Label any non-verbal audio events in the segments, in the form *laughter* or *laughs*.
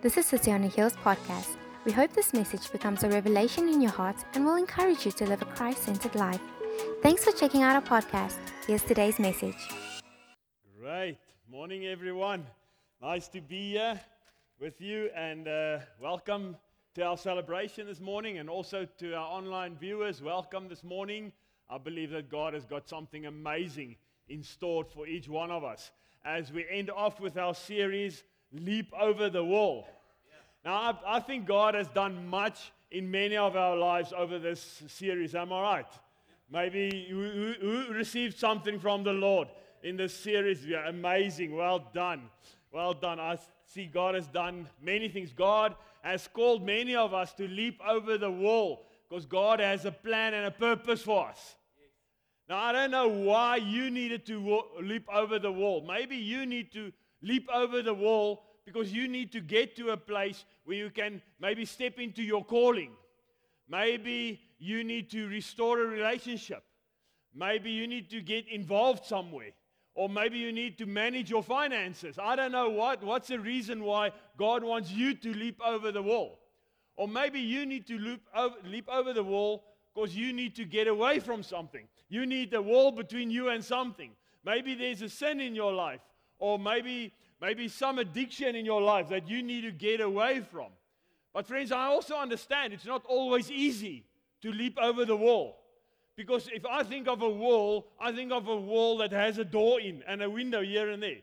This is City on a Hills podcast. We hope this message becomes a revelation in your heart and will encourage you to live a Christ centered life. Thanks for checking out our podcast. Here's today's message. Great. Morning, everyone. Nice to be here with you and uh, welcome to our celebration this morning and also to our online viewers. Welcome this morning. I believe that God has got something amazing in store for each one of us as we end off with our series, Leap Over the Wall. Now, I, I think God has done much in many of our lives over this series. Am I right? Maybe who, who received something from the Lord in this series? Yeah, amazing. Well done. Well done. I see God has done many things. God has called many of us to leap over the wall because God has a plan and a purpose for us. Now, I don't know why you needed to leap over the wall. Maybe you need to leap over the wall because you need to get to a place where you can maybe step into your calling. Maybe you need to restore a relationship. Maybe you need to get involved somewhere. Or maybe you need to manage your finances. I don't know what. What's the reason why God wants you to leap over the wall? Or maybe you need to leap over, leap over the wall because you need to get away from something. You need a wall between you and something. Maybe there's a sin in your life. Or maybe, maybe some addiction in your life that you need to get away from. But, friends, I also understand it's not always easy to leap over the wall. Because if I think of a wall, I think of a wall that has a door in and a window here and there.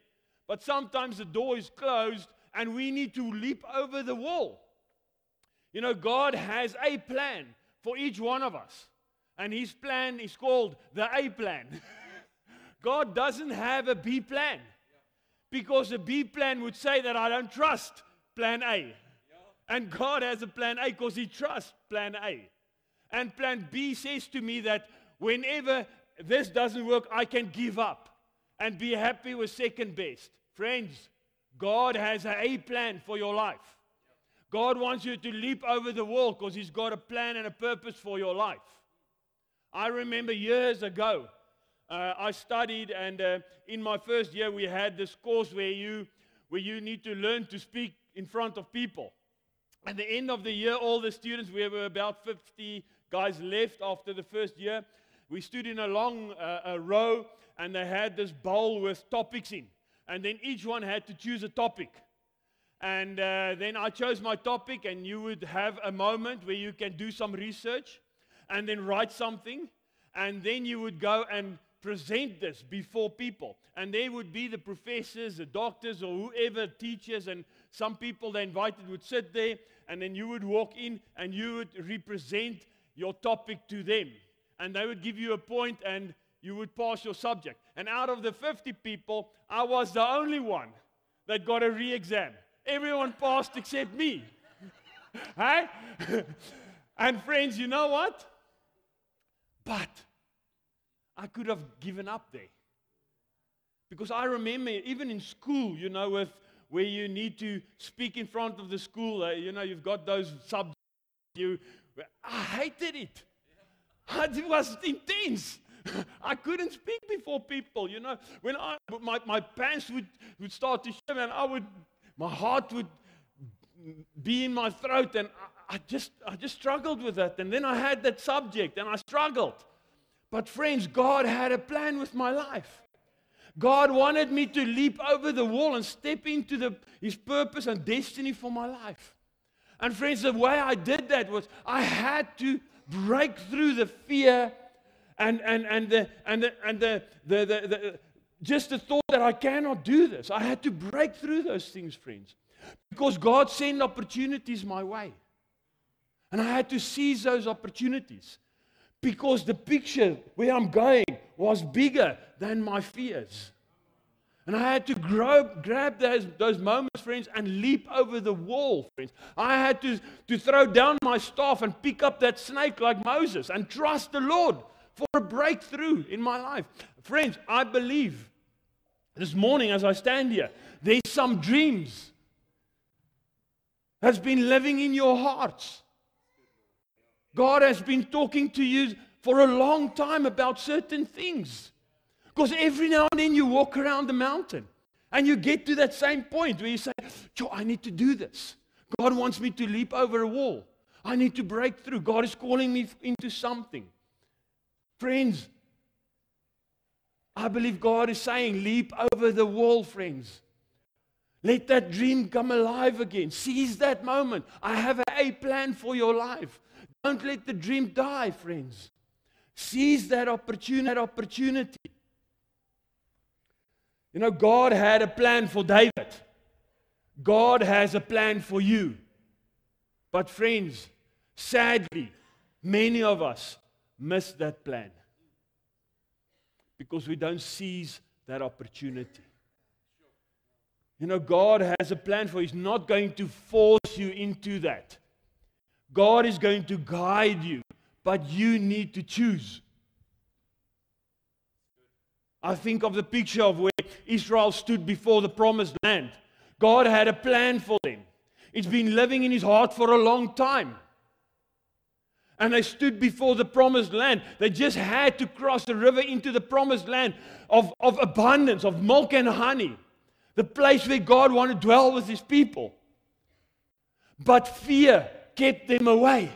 But sometimes the door is closed and we need to leap over the wall. You know, God has a plan for each one of us. And his plan is called the A plan. *laughs* God doesn't have a B plan. Because the B plan would say that I don't trust plan A. And God has a plan A because he trusts plan A. And plan B says to me that whenever this doesn't work, I can give up and be happy with second best. Friends, God has a A plan for your life. God wants you to leap over the wall because He's got a plan and a purpose for your life. I remember years ago, uh, I studied, and uh, in my first year, we had this course where you, where you need to learn to speak in front of people. At the end of the year, all the students, we were about 50 guys left after the first year. We stood in a long uh, a row and they had this bowl with topics in. And then each one had to choose a topic. And uh, then I chose my topic, and you would have a moment where you can do some research and then write something. And then you would go and present this before people. And there would be the professors, the doctors, or whoever, teachers, and some people they invited would sit there. And then you would walk in and you would represent your topic to them. And they would give you a point and you would pass your subject. And out of the 50 people, I was the only one that got a re exam. Everyone passed except me. *laughs* hey? *laughs* and friends, you know what? But I could have given up there. Because I remember, even in school, you know, with, where you need to speak in front of the school, uh, you know, you've got those subjects you I hated it. *laughs* It was intense. *laughs* I couldn't speak before people, you know. When I, my, my pants would, would start to shiver and I would, my heart would be in my throat and I, I, just, I just struggled with that. And then I had that subject and I struggled. But friends, God had a plan with my life. God wanted me to leap over the wall and step into the, His purpose and destiny for my life. And friends, the way I did that was I had to break through the fear and, and, and, the, and, the, and the, the, the, the, just the thought that I cannot do this. I had to break through those things, friends, because God sent opportunities my way. And I had to seize those opportunities because the picture where I'm going was bigger than my fears. And I had to grow, grab those, those moments, friends, and leap over the wall, friends. I had to, to throw down my staff and pick up that snake like Moses and trust the Lord for a breakthrough in my life. Friends, I believe this morning as I stand here, there's some dreams that's been living in your hearts. God has been talking to you for a long time about certain things. Because every now and then you walk around the mountain and you get to that same point where you say, Joe, I need to do this. God wants me to leap over a wall. I need to break through. God is calling me into something. Friends, I believe God is saying, leap over the wall, friends. Let that dream come alive again. Seize that moment. I have a plan for your life. Don't let the dream die, friends. Seize that opportunity. You know, God had a plan for David. God has a plan for you. But, friends, sadly, many of us miss that plan because we don't seize that opportunity. You know, God has a plan for you. He's not going to force you into that. God is going to guide you, but you need to choose. I think of the picture of where Israel stood before the promised land. God had a plan for them. It's been living in his heart for a long time. And they stood before the promised land. They just had to cross the river into the promised land of, of abundance, of milk and honey, the place where God wanted to dwell with his people. But fear kept them away,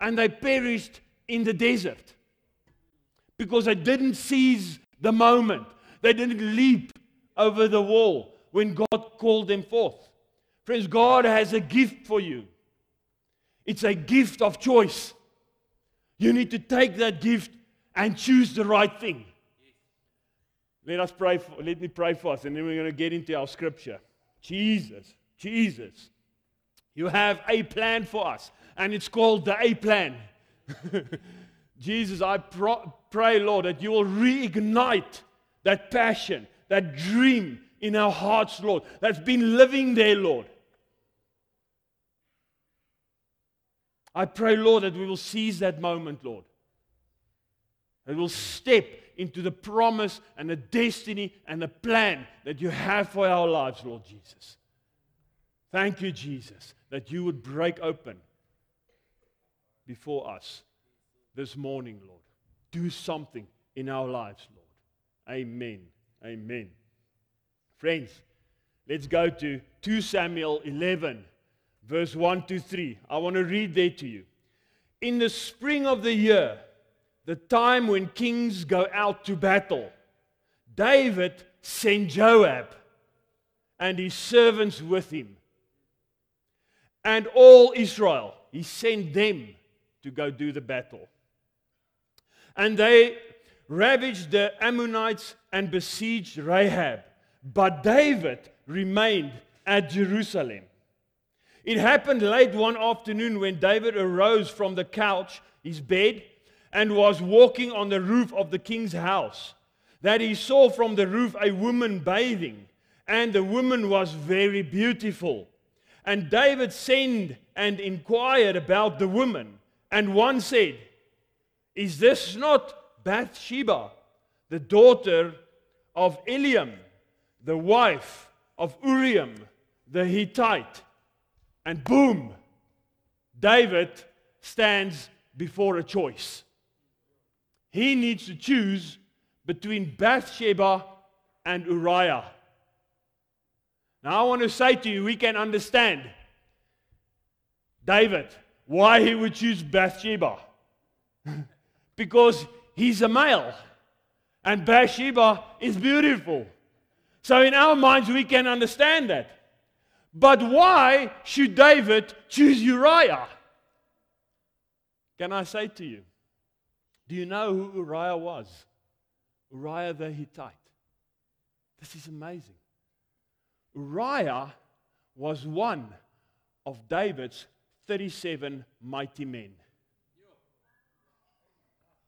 and they perished in the desert because they didn't seize the moment, they didn't leap over the wall when God called them forth. Friends, God has a gift for you. It's a gift of choice. You need to take that gift and choose the right thing. Let us pray for, let me pray for us, and then we're going to get into our scripture. Jesus, Jesus, you have a plan for us, and it's called the A plan. *laughs* Jesus, I pro- pray, Lord, that you will reignite that passion, that dream in our hearts, Lord, that's been living there, Lord. I pray, Lord, that we will seize that moment, Lord. That we'll step into the promise and the destiny and the plan that you have for our lives, Lord Jesus. Thank you, Jesus, that you would break open before us this morning, Lord. Do something in our lives, Lord. Amen. Amen. Friends, let's go to 2 Samuel 11 verse 1 to 3. I want to read there to you. In the spring of the year, the time when kings go out to battle, David sent Joab and his servants with him, and all Israel. He sent them to go do the battle. And they ravaged the Ammonites and besieged Rabbah. But David remained at Jerusalem. It happened late one afternoon when David arose from the couch, his bed, and was walking on the roof of the king's house, that he saw from the roof a woman bathing, and the woman was very beautiful. And David sent and inquired about the woman, and one said, Is this not Bathsheba, the daughter of Eliam, the wife of Uriah the Hittite? And boom, David stands before a choice. He needs to choose between Bathsheba and Uriah. Now, I want to say to you, we can understand David, why he would choose Bathsheba. *laughs* because he's a male, and Bathsheba is beautiful. So, in our minds, we can understand that. But why should David choose Uriah? Can I say to you, do you know who Uriah was? Uriah the Hittite. This is amazing. Uriah was one of David's 37 mighty men.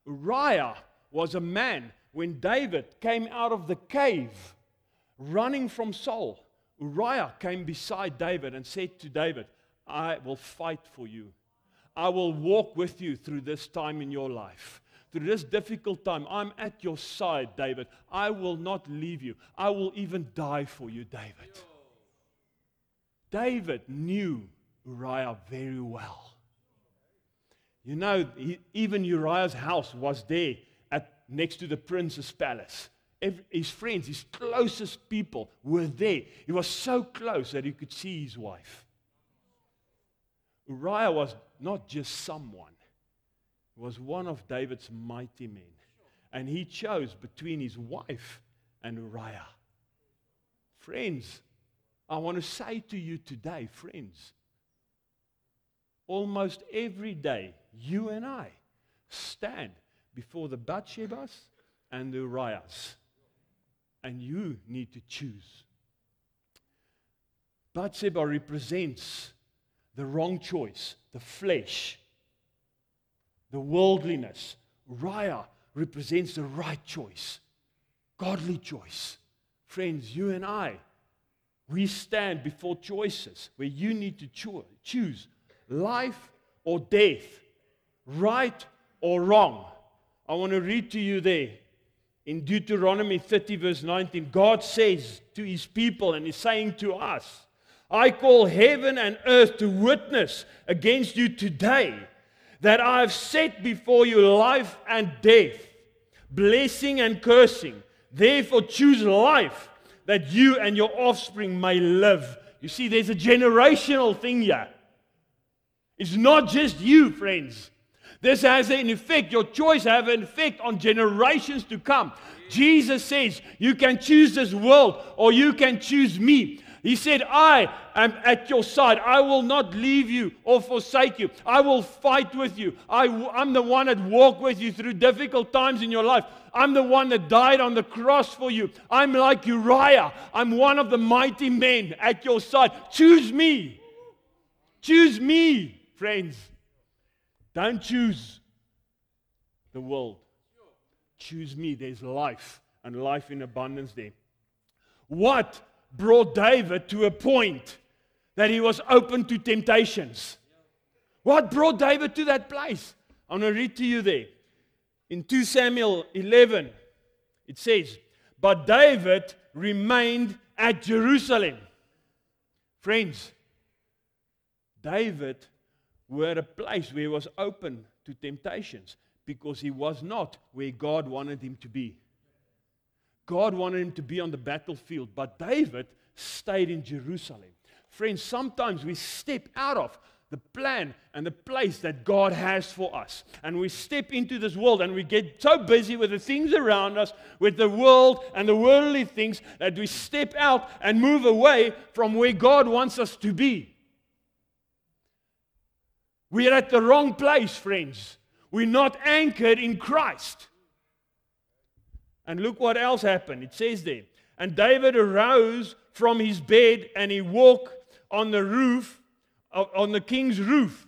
Uriah was a man when David came out of the cave running from Saul. Uriah came beside David and said to David, I will fight for you. I will walk with you through this time in your life. Through this difficult time, I'm at your side, David. I will not leave you. I will even die for you, David. David knew Uriah very well. You know, he, even Uriah's house was there at, next to the prince's palace. Every, his friends, his closest people were there. He was so close that he could see his wife. Uriah was not just someone, was one of David's mighty men. And he chose between his wife and Uriah. Friends, I want to say to you today, friends, almost every day, you and I stand before the Bathshebas and the Uriahs. And you need to choose. Bathsheba represents the wrong choice, the flesh, the worldliness. Uriah represents the right choice, godly choice. Friends, you and I, we stand before choices where you need to cho- choose life or death, right or wrong. I want to read to you there in Deuteronomy 30, verse 19. God says to his people, and he's saying to us, I call heaven and earth to witness against you today that I have set before you life and death, blessing and cursing. Therefore, choose life that you and your offspring may live. You see, there's a generational thing here. It's not just you, friends. This has an effect. Your choice has an effect on generations to come. Jesus says you can choose this world or you can choose me. He said, I am at your side. I will not leave you or forsake you. I will fight with you. I, am the one that walked with you through difficult times in your life. I'm the one that died on the cross for you. I'm like Uriah. I'm one of the mighty men at your side. Choose me. Choose me, friends. Don't choose the world. Choose me. There's life and life in abundance there. What brought David to a point that he was open to temptations. What brought David to that place? I'm going to read to you there. In 2 Samuel 11, it says, But David remained at Jerusalem. Friends, David were at a place where he was open to temptations because he was not where God wanted him to be. God wanted him to be on the battlefield, but David stayed in Jerusalem. Friends, sometimes we step out of the plan and the place that God has for us. And we step into this world and we get so busy with the things around us, with the world and the worldly things, that we step out and move away from where God wants us to be. We are at the wrong place, friends. We're not anchored in Christ. And look what else happened. It says there. And David arose from his bed and he walked on the roof, on the king's roof.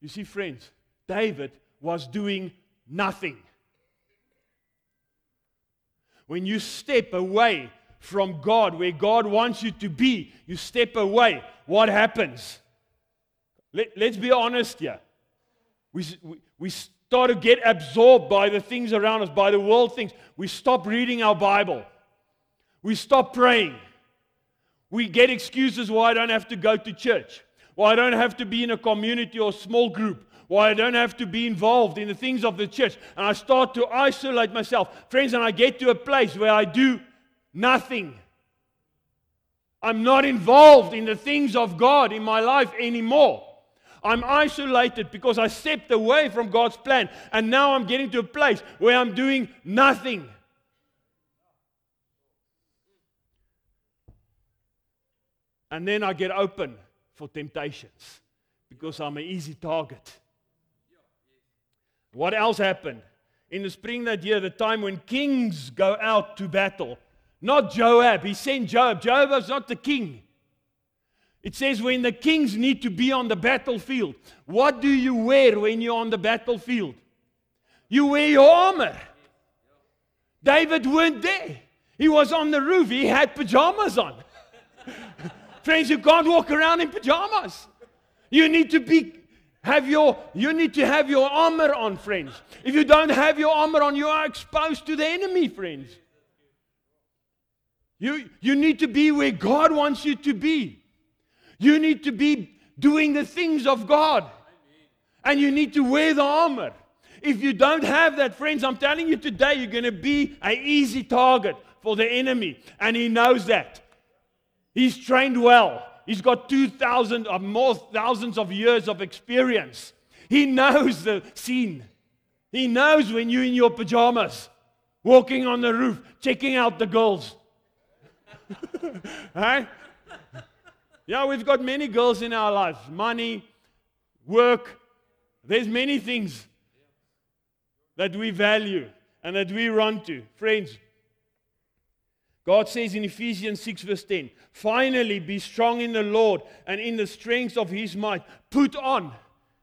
You see, friends, David was doing nothing. When you step away from God, where God wants you to be, you step away. What happens? Let, us be honest here. We, we, start to get absorbed by the things around us, by the world things. We stop reading our Bible. We stop praying. We get excuses why I don't have to go to church, why I don't have to be in a community or small group, why I don't have to be involved in the things of the church. And I start to isolate myself. Friends, and I get to a place where I do nothing. I'm not involved in the things of God in my life anymore. I'm isolated because I stepped away from God's plan. And now I'm getting to a place where I'm doing nothing. And then I get open for temptations because I'm an easy target. What else happened? In the spring that year, the time when kings go out to battle. Not Joab. He sent Joab. Joab was not the king. It says when the kings need to be on the battlefield. What do you wear when you're on the battlefield? You wear your armor. David weren't there. He was on the roof. He had pajamas on. *laughs* Friends, you can't walk around in pajamas. You need to be have your you need to have your armor on, friends. If you don't have your armor on, you are exposed to the enemy, friends. You, you need to be where God wants you to be. You need to be doing the things of God. And you need to wear the armor. If you don't have that, friends, I'm telling you today, you're going to be an easy target for the enemy. And he knows that. He's trained well. He's got 2,000 or uh, more thousands of years of experience. He knows the scene. He knows when you're in your pajamas, walking on the roof, checking out the girls. *laughs* right? Yeah, we've got many girls in our lives money, work. There's many things that we value and that we run to. Friends, God says in Ephesians 6, verse 10, finally be strong in the Lord and in the strength of his might. Put on.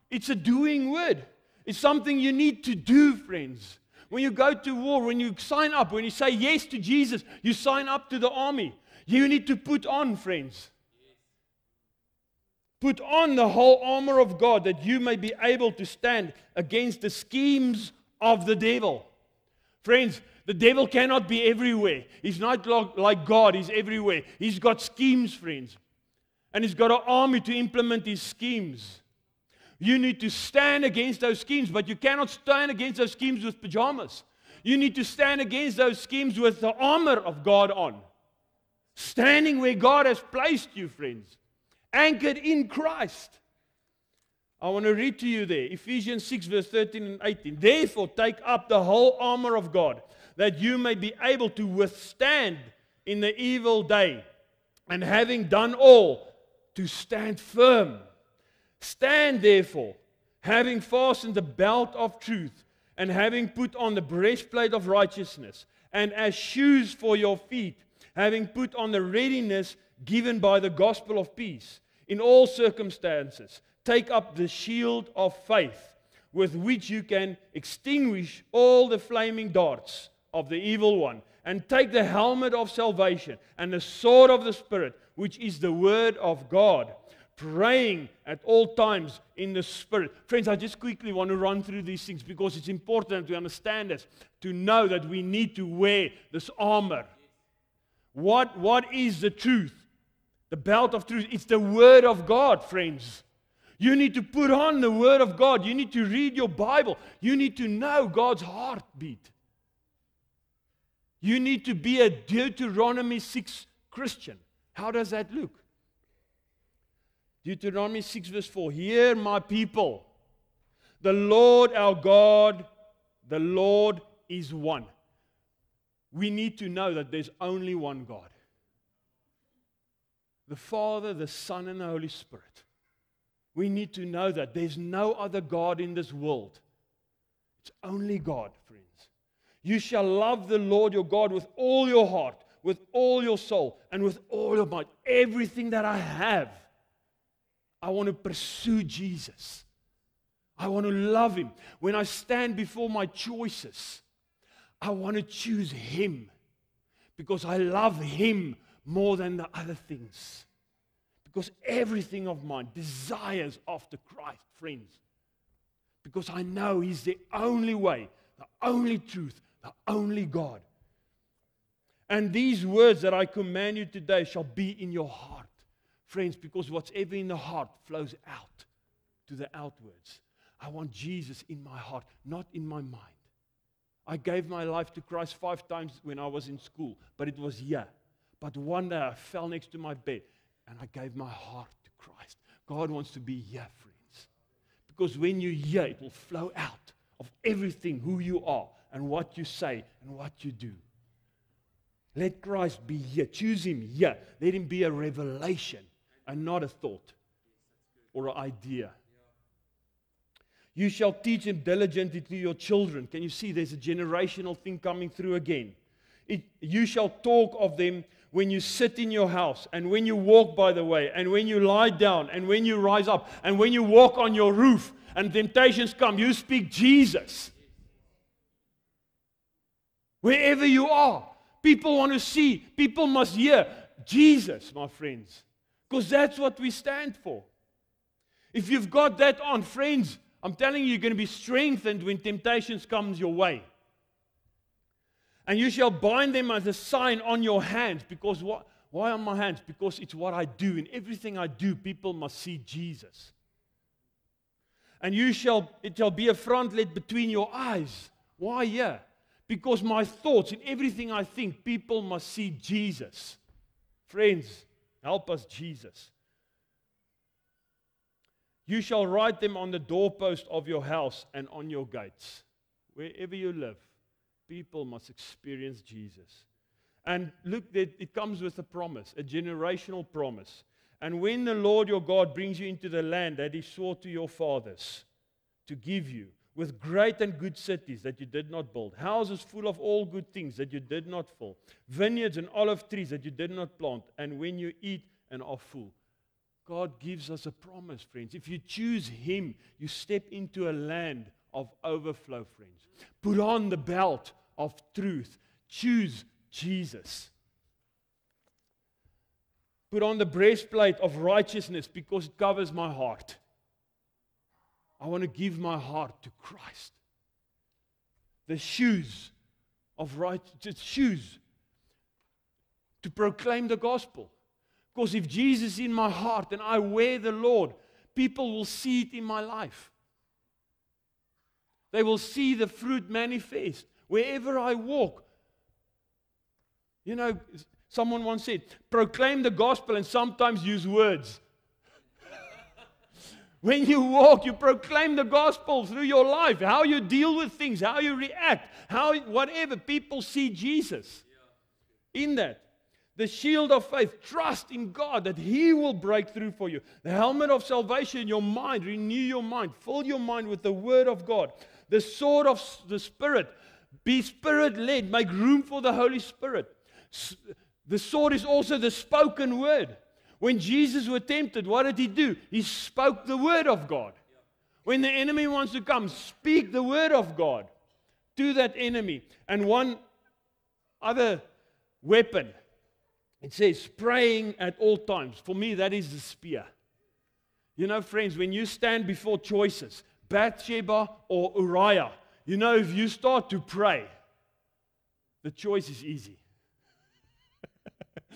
It's a doing word, it's something you need to do, friends. When you go to war, when you sign up, when you say yes to Jesus, you sign up to the army. You need to put on, friends. Put on the whole armor of God that you may be able to stand against the schemes of the devil. Friends, the devil cannot be everywhere. He's not like God, he's everywhere. He's got schemes, friends. And he's got an army to implement his schemes. You need to stand against those schemes, but you cannot stand against those schemes with pajamas. You need to stand against those schemes with the armor of God on. Standing where God has placed you, friends anchored in Christ. I want to read to you there Ephesians 6, verse 13 and 18. Therefore, take up the whole armor of God, that you may be able to withstand in the evil day, and having done all, to stand firm. Stand therefore, having fastened the belt of truth, and having put on the breastplate of righteousness, and as shoes for your feet, having put on the readiness given by the gospel of peace in all circumstances. Take up the shield of faith with which you can extinguish all the flaming darts of the evil one. And take the helmet of salvation and the sword of the Spirit, which is the word of God. Praying at all times in the Spirit. Friends, I just quickly want to run through these things because it's important to understand this, to know that we need to wear this armor. What, what is the truth? The belt of truth. It's the Word of God, friends. You need to put on the Word of God. You need to read your Bible. You need to know God's heartbeat. You need to be a Deuteronomy 6 Christian. How does that look? Deuteronomy 6, verse 4 Hear my people, the Lord our God, the Lord is one. We need to know that there's only one God the Father, the Son, and the Holy Spirit. We need to know that there's no other God in this world. It's only God, friends. You shall love the Lord your God with all your heart, with all your soul, and with all your might. Everything that I have, I want to pursue Jesus. I want to love Him. When I stand before my choices, I want to choose Him because I love Him more than the other things. Because everything of mine desires after Christ, friends. Because I know He's the only way, the only truth, the only God. And these words that I command you today shall be in your heart, friends, because whatever in the heart flows out to the outwards. I want Jesus in my heart, not in my mind. I gave my life to Christ five times when I was in school, but it was here. But one day I fell next to my bed and I gave my heart to Christ. God wants to be here, friends. Because when you're here, it will flow out of everything who you are and what you say and what you do. Let Christ be here. Choose Him here. Let Him be a revelation and not a thought or an idea. You shall teach Him diligently to your children. Can you see there's a generational thing coming through again? It, you shall talk of them when you sit in your house, and when you walk by the way, and when you lie down, and when you rise up, and when you walk on your roof, and temptations come, you speak Jesus. Wherever you are, people want to see, people must hear Jesus, my friends, because that's what we stand for. If you've got that on, friends, I'm telling you, you're going to be strengthened when temptations comes your way. And you shall bind them as a sign on your hands. Because what? Why on my hands? Because it's what I do. In everything I do, people must see Jesus. And you shall, it shall be a frontlet between your eyes. Why yeah? Because my thoughts, in everything I think, people must see Jesus. Friends, help us, Jesus. You shall write them on the doorpost of your house and on your gates. Wherever you live, people must experience Jesus. And look, it comes with a promise, a generational promise. And when the Lord your God brings you into the land that he swore to your fathers to give you, with great and good cities that you did not build, houses full of all good things that you did not fill, vineyards and olive trees that you did not plant, and when you eat and are full. God gives us a promise, friends. If you choose Him, you step into a land of overflow, friends. Put on the belt of truth. Choose Jesus. Put on the breastplate of righteousness because it covers my heart. I want to give my heart to Christ. The shoes of righteousness, shoes to proclaim the gospel. Because if Jesus is in my heart and I wear the Lord, people will see it in my life. They will see the fruit manifest wherever I walk. You know, someone once said, proclaim the gospel and sometimes use words. *laughs* when you walk, you proclaim the gospel through your life, how you deal with things, how you react, how whatever people see Jesus in that. The shield of faith, trust in God that He will break through for you. The helmet of salvation, in your mind, renew your mind, fill your mind with the Word of God. The sword of the Spirit, be Spirit led, make room for the Holy Spirit. The sword is also the spoken word. When Jesus was tempted, what did he do? He spoke the word of God. When the enemy wants to come, speak the word of God to that enemy. And one other weapon, it says praying at all times. For me, that is the spear. You know, friends, when you stand before choices, Bathsheba or Uriah, you know, if you start to pray, the choice is easy.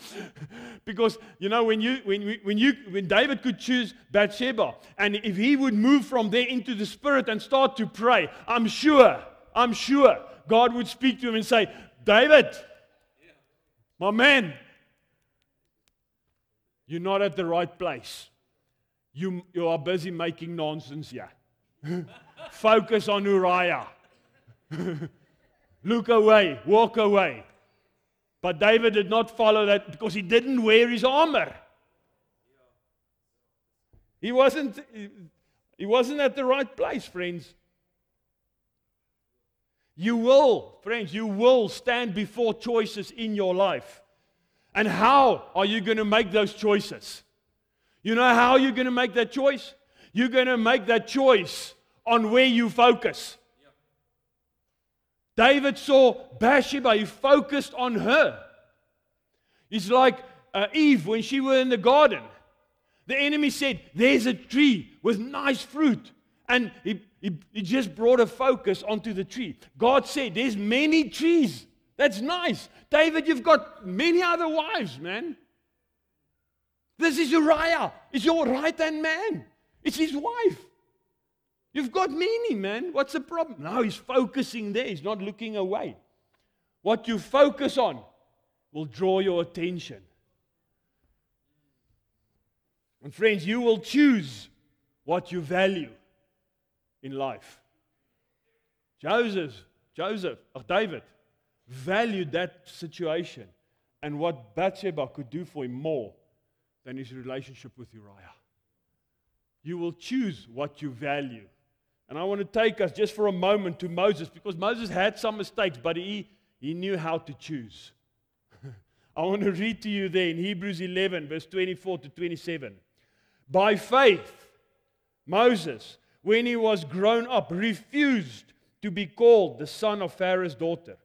*laughs* because you know when you when when you when David could choose Bathsheba and if he would move from there into the spirit and start to pray I'm sure I'm sure God would speak to him and say David my man you're not at the right place. You you are busy making nonsense yeah *laughs* focus on Uriah *laughs* look away walk away but David did not follow that because he didn't wear his armor. He wasn't, he wasn't at the right place, friends. You will, friends, you will stand before choices in your life. And how are you going to make those choices? You know how you're going to make that choice? You're going to make that choice on where you focus. David saw Bathsheba, he focused on her. It's like uh, Eve when she was in the garden. The enemy said, There's a tree with nice fruit. And he, he, he just brought a focus onto the tree. God said, There's many trees. That's nice. David, you've got many other wives, man. This is Uriah. It's your right hand man. It's his wife. You've got meaning, man. What's the problem? Now he's focusing there, he's not looking away. What you focus on will draw your attention. And friends, you will choose what you value in life. Joseph, Joseph, or David, valued that situation and what Bathsheba could do for him more than his relationship with Uriah. You will choose what you value. And I want to take us just for a moment to Moses because Moses had some mistakes, but he, he knew how to choose. *laughs* I want to read to you there in Hebrews 11, verse 24 to 27. By faith, Moses, when he was grown up, refused to be called the son of Pharaoh's daughter,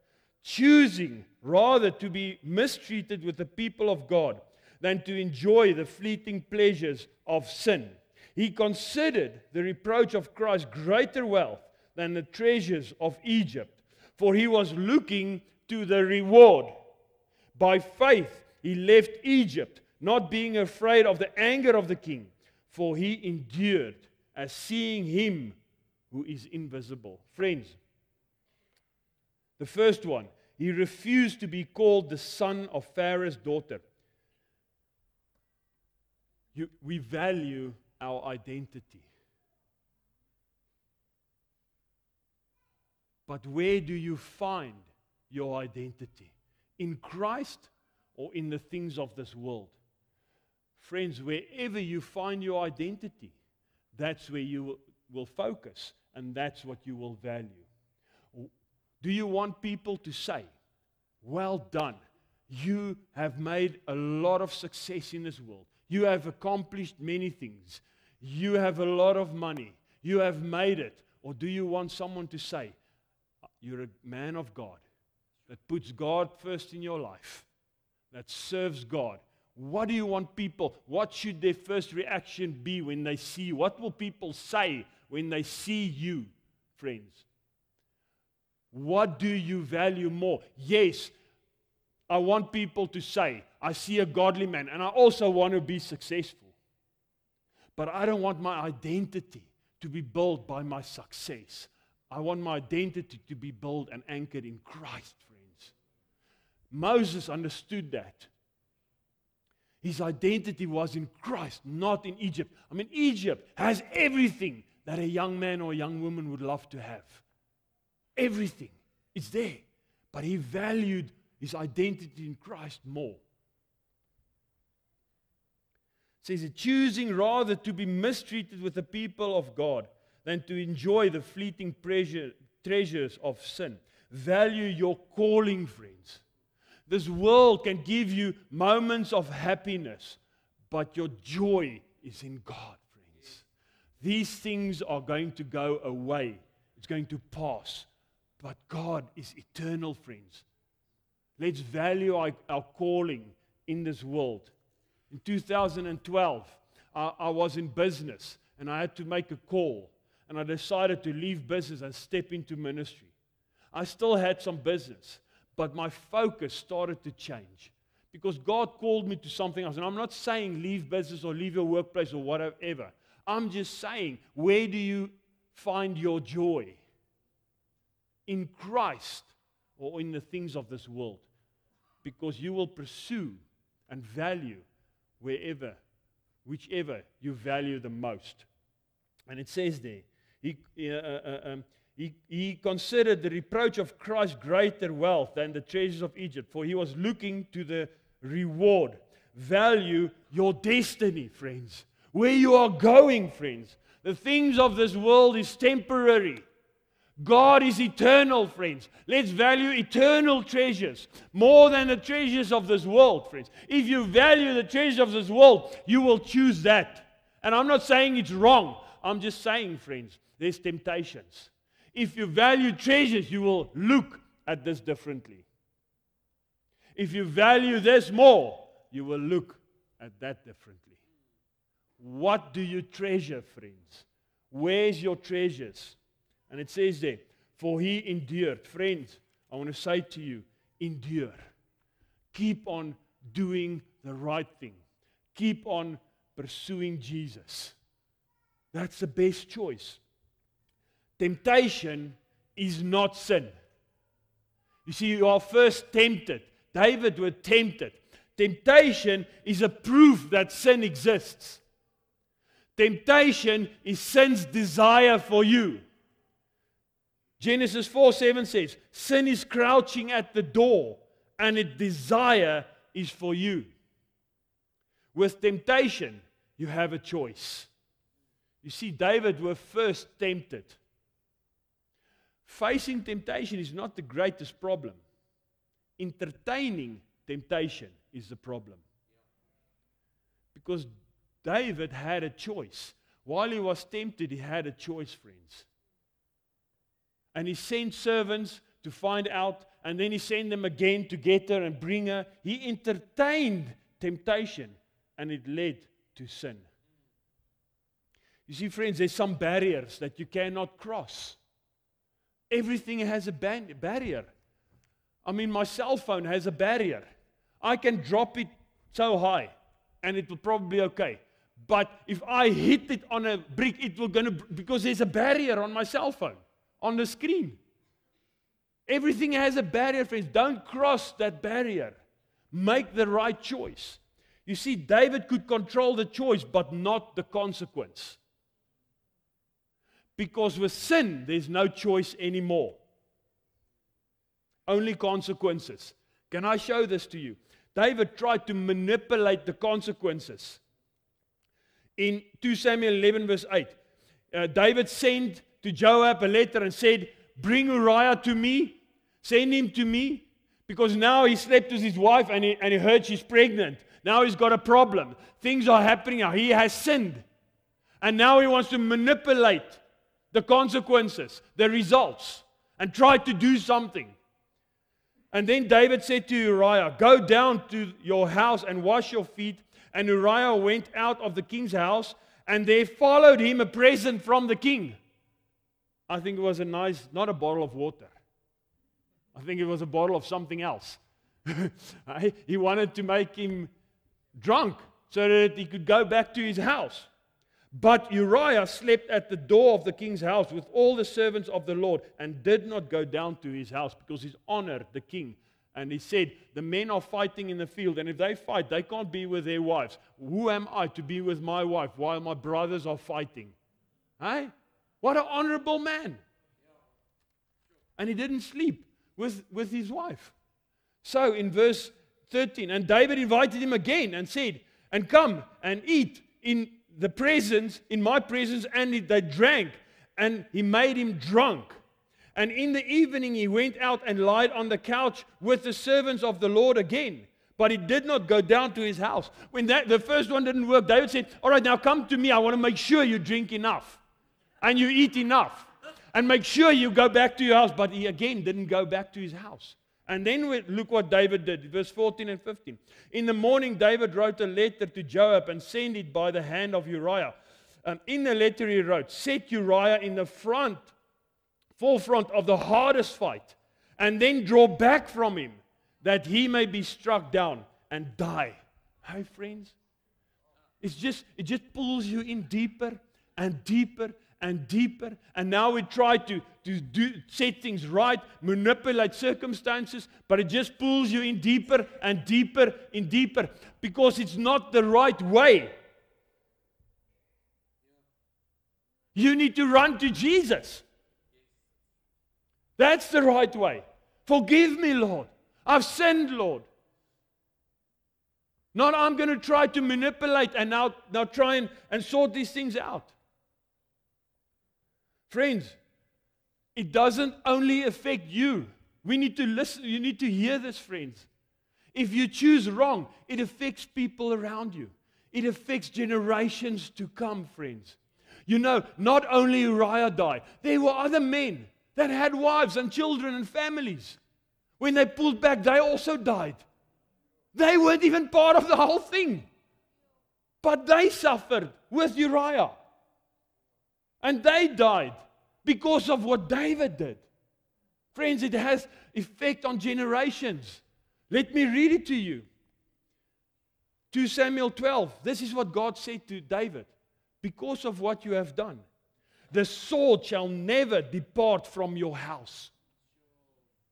choosing rather to be mistreated with the people of God than to enjoy the fleeting pleasures of sin. He considered the reproach of Christ greater wealth than the treasures of Egypt, for he was looking to the reward. By faith, he left Egypt, not being afraid of the anger of the king, for he endured as seeing him who is invisible. Friends, the first one, he refused to be called the son of Pharaoh's daughter. You, we value our identity. But where do you find your identity? In Christ or in the things of this world? Friends, wherever you find your identity, that's where you will focus and that's what you will value. Do you want people to say, Well done, you have made a lot of success in this world, you have accomplished many things, you have a lot of money. You have made it. Or do you want someone to say, You're a man of God that puts God first in your life, that serves God? What do you want people? What should their first reaction be when they see you? What will people say when they see you, friends? What do you value more? Yes, I want people to say, I see a godly man, and I also want to be successful. But I don't want my identity to be built by my success. I want my identity to be built and anchored in Christ, friends. Moses understood that. His identity was in Christ, not in Egypt. I mean, Egypt has everything that a young man or a young woman would love to have. Everything. It's there. But he valued his identity in Christ more. It says, choosing rather to be mistreated with the people of God than to enjoy the fleeting pleasure, treasures of sin. Value your calling, friends. This world can give you moments of happiness, but your joy is in God, friends. These things are going to go away, it's going to pass. But God is eternal, friends. Let's value our, our calling in this world. In 2012, I, I was in business and I had to make a call. And I decided to leave business and step into ministry. I still had some business, but my focus started to change because God called me to something else. And I'm not saying leave business or leave your workplace or whatever. I'm just saying, where do you find your joy? in Christ or in the things of this world. Because you will pursue and value wherever, whichever you value the most. And it says there, he, uh, uh, uh, um, he, he considered the reproach of Christ greater wealth than the treasures of Egypt, for he was looking to the reward. Value your destiny, friends. Where you are going, friends. The things of this world is temporary. God is eternal, friends. Let's value eternal treasures more than the treasures of this world, friends. If you value the treasures of this world, you will choose that. And I'm not saying it's wrong. I'm just saying, friends, there's temptations. If you value treasures, you will look at this differently. If you value this more, you will look at that differently. What do you treasure, friends? Where's your treasures? And it says there, for he endured. Friends, I want to say to you, endure. Keep on doing the right thing. Keep on pursuing Jesus. That's the best choice. Temptation is not sin. You see, you are first tempted. David was tempted. Temptation is a proof that sin exists. Temptation is sin's desire for you. Genesis 4 7 says, Sin is crouching at the door, and its desire is for you. With temptation, you have a choice. You see, David was first tempted. Facing temptation is not the greatest problem. Entertaining temptation is the problem. Because David had a choice. While he was tempted, he had a choice, friends. And he sent servants to find out, and then he sent them again to get her and bring her. He entertained temptation, and it led to sin. You see, friends, there's some barriers that you cannot cross. Everything has a ban- barrier. I mean, my cell phone has a barrier. I can drop it so high, and it will probably be okay. But if I hit it on a brick, it will gonna because there's a barrier on my cell phone on the screen. Everything has a barrier, friends. Don't cross that barrier. Make the right choice. You see, David could control the choice, but not the consequence. Because with sin, there's no choice anymore. only consequences. Can I show this to you? David tried to manipulate the consequences. In 2 Samuel 11, verse 8, uh, David sent to Joab a letter and said, Bring Uriah to me, send him to me, because now he slept with his wife and he, and he heard she's pregnant. Now he's got a problem. Things are happening now. He has sinned. And now he wants to manipulate the consequences, the results, and try to do something. And then David said to Uriah, Go down to your house and wash your feet. And Uriah went out of the king's house, and there followed him a present from the king. I think it was a nice, not a bottle of water. I think it was a bottle of something else. *laughs* he wanted to make him drunk so that he could go back to his house. But Uriah slept at the door of the king's house with all the servants of the Lord and did not go down to his house because he honored the king. And he said, The men are fighting in the field, and if they fight, they can't be with their wives. Who am I to be with my wife while my brothers are fighting? Hey? What an honorable man. And he didn't sleep with, with his wife. So in verse 13, and David invited him again and said, And come and eat in the presence, in my presence, and they drank, and he made him drunk. And in the evening he went out and lied on the couch with the servants of the Lord again. But he did not go down to his house. When that, the first one didn't work, David said, All right, now come to me. I want to make sure you drink enough and you eat enough. And make sure you go back to your house. But he again didn't go back to his house. And then we, look what David did, verse 14 and 15. In the morning, David wrote a letter to Joab and sent it by the hand of Uriah. Um, in the letter, he wrote, Set Uriah in the front, forefront of the hardest fight, and then draw back from him, that he may be struck down and die. Hi, friends. It's just, it just pulls you in deeper and deeper and deeper. And now we try to, to do, set things right, manipulate circumstances, but it just pulls you in deeper and deeper and deeper because it's not the right way. You need to run to Jesus. That's the right way. Forgive me, Lord. I've sinned, Lord. Not I'm going to try to manipulate and now, now try and, and sort these things out. Friends, it doesn't only affect you. We need to listen, you need to hear this, friends. If you choose wrong, it affects people around you. It affects generations to come, friends. You know, not only Uriah died, there were other men that had wives and children and families. When they pulled back, they also died. They weren't even part of the whole thing. But they suffered with Uriah. And they died because of what David did. Friends, it has effect on generations. Let me read it to you. 2 Samuel 12. This is what God said to David. Because of what you have done, the sword shall never depart from your house.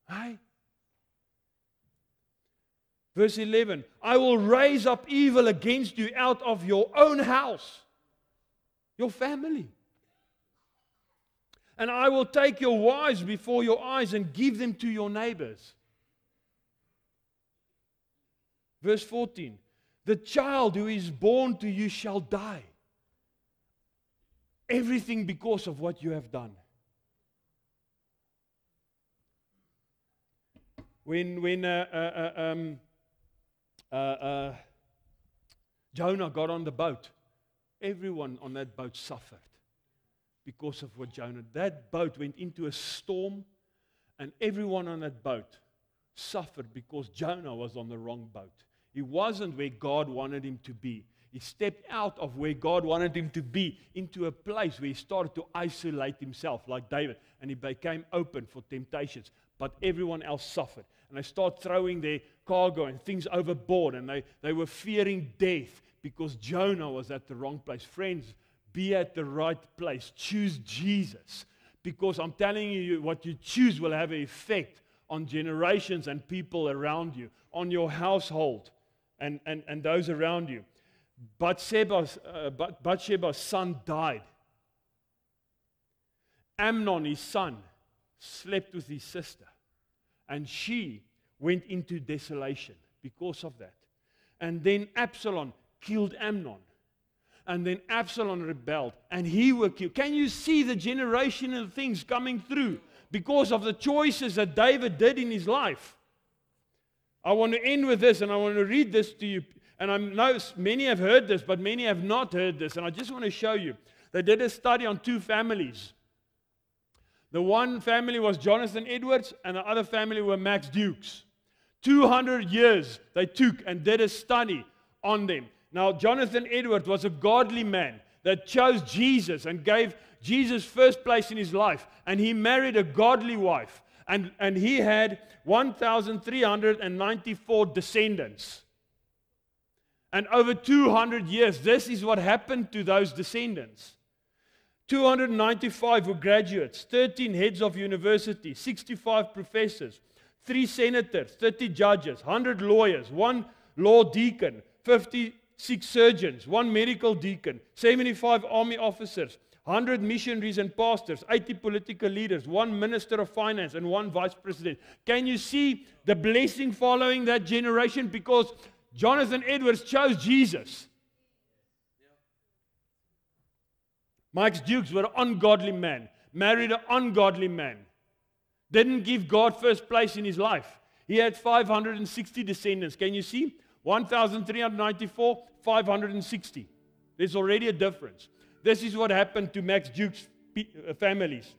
Right? Verse 11 I will raise up evil against you out of your own house, your family. And I will take your wives before your eyes and give them to your neighbors. Verse 14 The child who is born to you shall die. Everything because of what you have done. When, when uh, uh, uh, um, uh, uh, Jonah got on the boat, everyone on that boat suffered because of what Jonah. That boat went into a storm, and everyone on that boat suffered because Jonah was on the wrong boat. He wasn't where God wanted him to be. He stepped out of where God wanted him to be into a place where he started to isolate himself, like David, and he became open for temptations. But everyone else suffered. And they started throwing their cargo and things overboard, and they, they were fearing death because Jonah was at the wrong place. Friends, be at the right place. Choose Jesus. Because I'm telling you, what you choose will have an effect on generations and people around you, on your household and, and, and those around you. Bathsheba's, uh, Bathsheba's son died. Amnon, his son, slept with his sister. And she went into desolation because of that. And then Absalom killed Amnon. And then Absalom rebelled and he was killed. Can you see the generational things coming through because of the choices that David did in his life? I want to end with this and I want to read this to you. And I know many have heard this, but many have not heard this. And I just want to show you. They did a study on two families. The one family was Jonathan Edwards, and the other family were Max Dukes. 200 years they took and did a study on them. Now, Jonathan Edwards was a godly man that chose Jesus and gave Jesus first place in his life. And he married a godly wife. And, and he had 1,394 descendants. And over 200 years, this is what happened to those descendants. 295 were graduates, 13 heads of university, 65 professors, 3 senators, 30 judges, 100 lawyers, 1 law deacon, 56 surgeons, 1 medical deacon, 75 army officers, 100 missionaries and pastors, 80 political leaders, 1 minister of finance, and 1 vice president. Can you see the blessing following that generation? Because Jonathan Edwards chose Jesus. Mike's Dukes were an ungodly man, married an ungodly man, didn't give God first place in his life. He had 560 descendants. Can you see? 1,394, 560. There's already a difference. This is what happened to Max Duke's uh, families.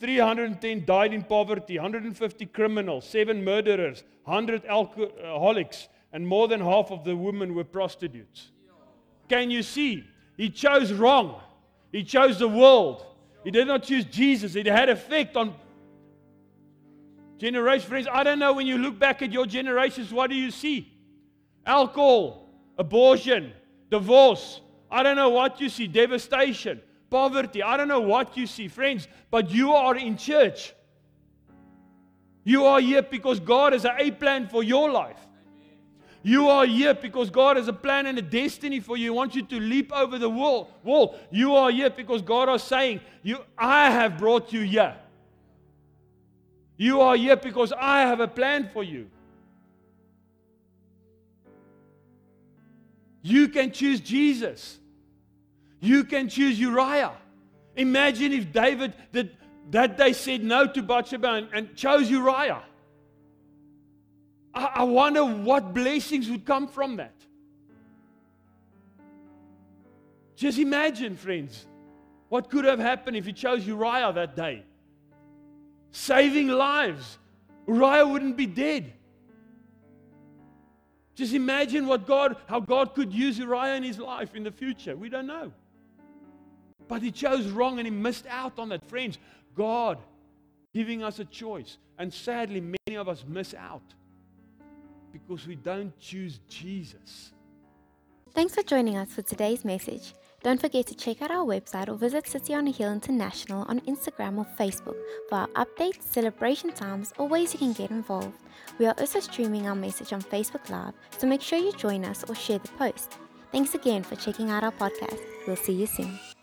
310 died in poverty, 150 criminals, 7 murderers, 100 alcoholics, and more than half of the women were prostitutes. Can you see? He chose wrong. He chose the world. He did not choose Jesus. It had effect on generation. Friends, I don't know when you look back at your generations, what do you see? Alcohol, abortion, divorce. I don't know what you see. Devastation, poverty. I don't know what you see, friends, but you are in church. You are here because God has a plan for your life. You are here because God has a plan and a destiny for you. He wants you to leap over the wall. wall. You are here because God is saying, you, I have brought you here. You are here because I have a plan for you. You can choose Jesus. You can choose Uriah. Imagine if David that, that day said no to Bathsheba and, and chose Uriah. I, I wonder what blessings would come from that. Just imagine, friends, what could have happened if he chose Uriah that day. Saving lives. Uriah wouldn't be dead. Just imagine what God, how God could use Uriah in his life in the future. We don't know. But he chose wrong and he missed out on that. Friends, God giving us a choice. And sadly, many of us miss out because we don't choose Jesus. Thanks for joining us for today's message. Don't forget to check out our website or visit City on a Hill International on Instagram or Facebook for our updates, celebration times, or ways you can get involved. We are also streaming our message on Facebook Live, so make sure you join us or share the post. Thanks again for checking out our podcast. We'll see you soon.